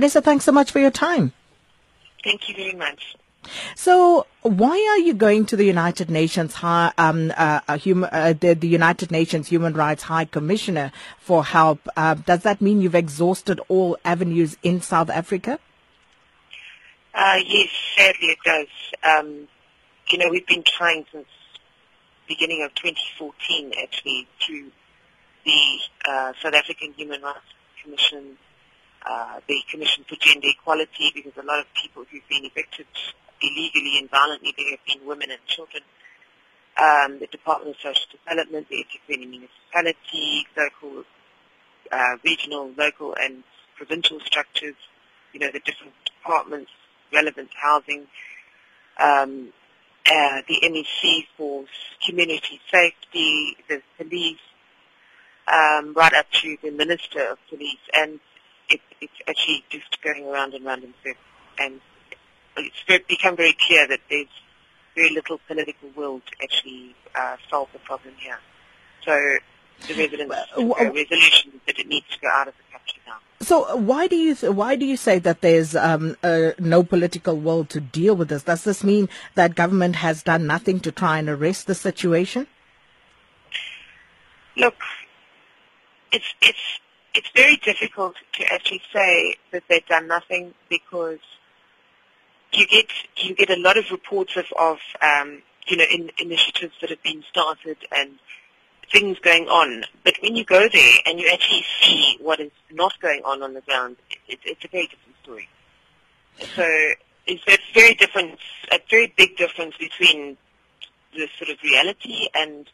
Vanessa, thanks so much for your time. Thank you very much. So, why are you going to the United Nations High, um, uh, human, uh, the, the, United Nations Human Rights High Commissioner for help? Uh, does that mean you've exhausted all avenues in South Africa? Uh, yes, sadly it does. Um, you know, we've been trying since beginning of 2014, actually, through the uh, South African Human Rights Commission, the Commission for Gender Equality, because a lot of people who've been evicted illegally and violently. There have been women and children. Um, the Department of Social Development, the eThekwini municipality, local, uh, regional, local and provincial structures, you know, the different departments, relevant housing, um, uh, the MEC for community safety, the police, um, right up to the Minister of Police, and it, it's actually just going around and around in circles. And it's become very clear that there's very little political will to actually uh, solve the problem here. So the residents well, uh, resolution that it needs to go out of the country now. So why do you th- why do you say that there's um, uh, no political will to deal with this? Does this mean that government has done nothing to try and arrest the situation? Look, it's it's it's very difficult to actually say that they've done nothing because you get you get a lot of reports of, of um, you know in, initiatives that have been started and things going on. But when you go there and you actually see what is not going on on the ground, it, it's a very different story. So it's a very different, a very big difference between the sort of reality and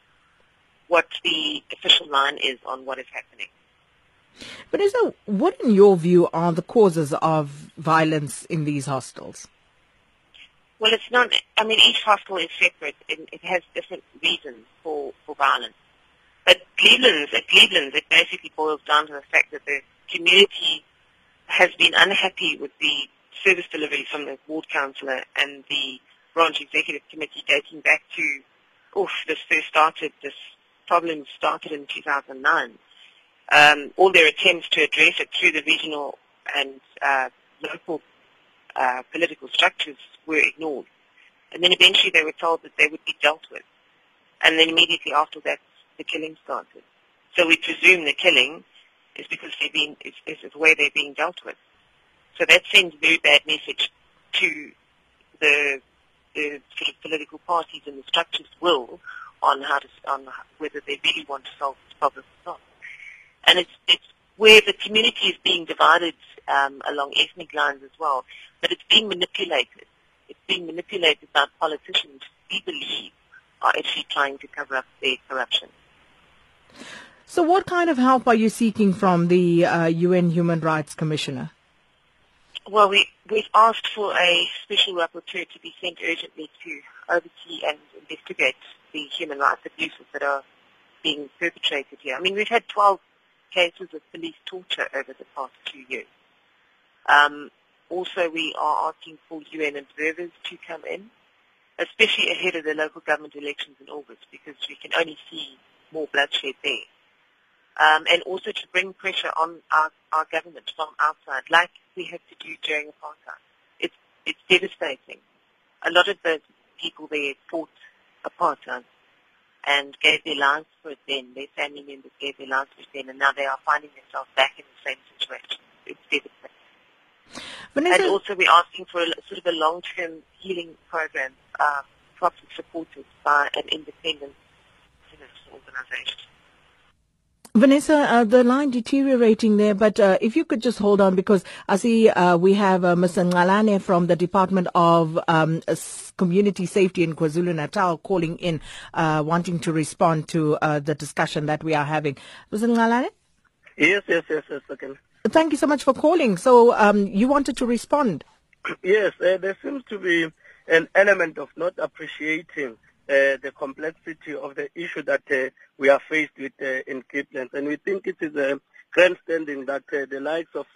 what the official line is on what is happening. There, what in your view are the causes of violence in these hostels? Well, it's not. I mean, each hostel is separate, and it has different reasons for for violence. But Glebelands at Glebelands, it basically boils down to the fact that the community has been unhappy with the service delivery from the ward councillor and the branch executive committee dating back to, oof, this first started, this problem started in 2009. Um, all their attempts to address it through the regional and uh, local uh, political structures were ignored. And then eventually they were told that they would be dealt with. And then immediately after that, the killing started. So we presume the killing is because they're being, is, is the way they're being dealt with. So that sends a very bad message to the, the sort of political parties and the structures will on how to, on whether they really want to solve this problem or not. And it's, it's where the community is being divided um, along ethnic lines as well, but it's being manipulated. It's being manipulated by politicians we believe are actually trying to cover up their corruption. So what kind of help are you seeking from the uh, UN Human Rights Commissioner? Well, we, we've asked for a special rapporteur to be sent urgently to oversee and investigate the human rights abuses that are being perpetrated here. I mean, we've had 12 cases of police torture over the past two years. Um, also, we are asking for UN observers to come in, especially ahead of the local government elections in August, because we can only see more bloodshed there. Um, and also to bring pressure on our, our government from outside, like we had to do during apartheid. It's, it's devastating. A lot of the people there fought apartheid and gave their lives for it then. Their family members gave their lives for it then, and now they are finding themselves back in the same situation. It's devastating. Vanessa, and also we're asking for a, sort of a long-term healing program, uh, properly supported by an independent organization. Vanessa, uh, the line deteriorating there, but uh, if you could just hold on because I see uh, we have uh, Mr. Ngalane from the Department of um, Community Safety in KwaZulu-Natal calling in, uh, wanting to respond to uh, the discussion that we are having. Mr. Ngalane? Yes, yes, yes, yes, okay. Thank you so much for calling. So um, you wanted to respond? Yes, there seems to be an element of not appreciating uh, the complexity of the issue that uh, we are faced with uh, in Capeland. And we think it is a grandstanding that the likes of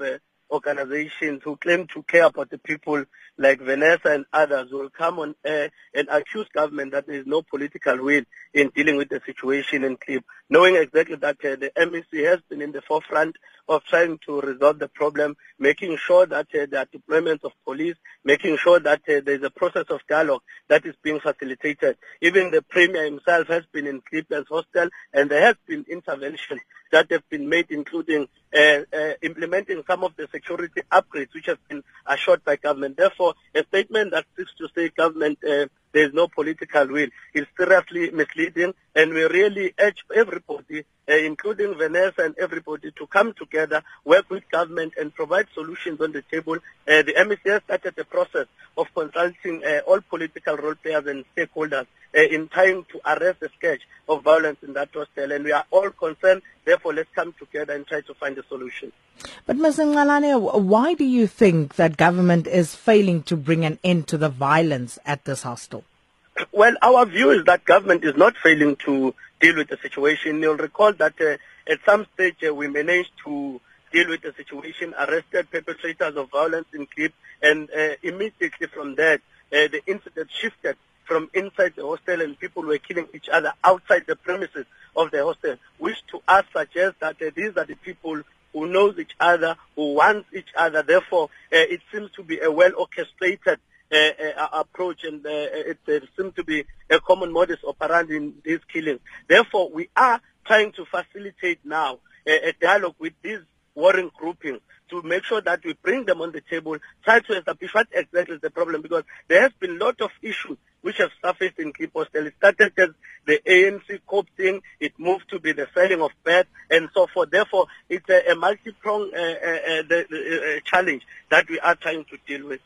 organizations who claim to care about the people like Vanessa and others will come on air and accuse government that there is no political will in dealing with the situation in Klip, knowing exactly that uh, the MEC has been in the forefront of trying to resolve the problem, making sure that uh, there are deployments of police, making sure that uh, there is a process of dialogue that is being facilitated. Even the Premier himself has been in Klip's hostel and there has been intervention that have been made, including uh, uh, implementing some of the security upgrades which have been assured by government. Therefore, a statement that seeks to say government uh, there is no political will It's seriously misleading, and we really urge everybody, uh, including Vanessa and everybody, to come together, work with government, and provide solutions on the table. Uh, the MEC has started the process of consulting uh, all political role players and stakeholders uh, in trying to arrest the scourge of violence in that hostel. And we are all concerned. Therefore, let's come together and try to find a solution. But Ms. Ngalane, why do you think that government is failing to bring an end to the violence at this hostel? Well, our view is that government is not failing to deal with the situation. You'll recall that uh, at some stage uh, we managed to deal with the situation, arrested perpetrators of violence in Cape, and uh, immediately from that, uh, the incident shifted from inside the hostel and people were killing each other outside the premises of the hostel, which to us suggests that uh, these are the people who knows each other, who wants each other. Therefore, uh, it seems to be a well orchestrated uh, approach and uh, it, it seems to be a common modus operandi in these killings. Therefore, we are trying to facilitate now a, a dialogue with these warring groupings to make sure that we bring them on the table, try to establish what exactly is the problem because there has been a lot of issues which have surfaced in Kipostel. It started as the ANC co-opting, it moved to be the selling of beds and so forth. Therefore, it's a, a multi-pronged uh, uh, uh, uh, challenge that we are trying to deal with.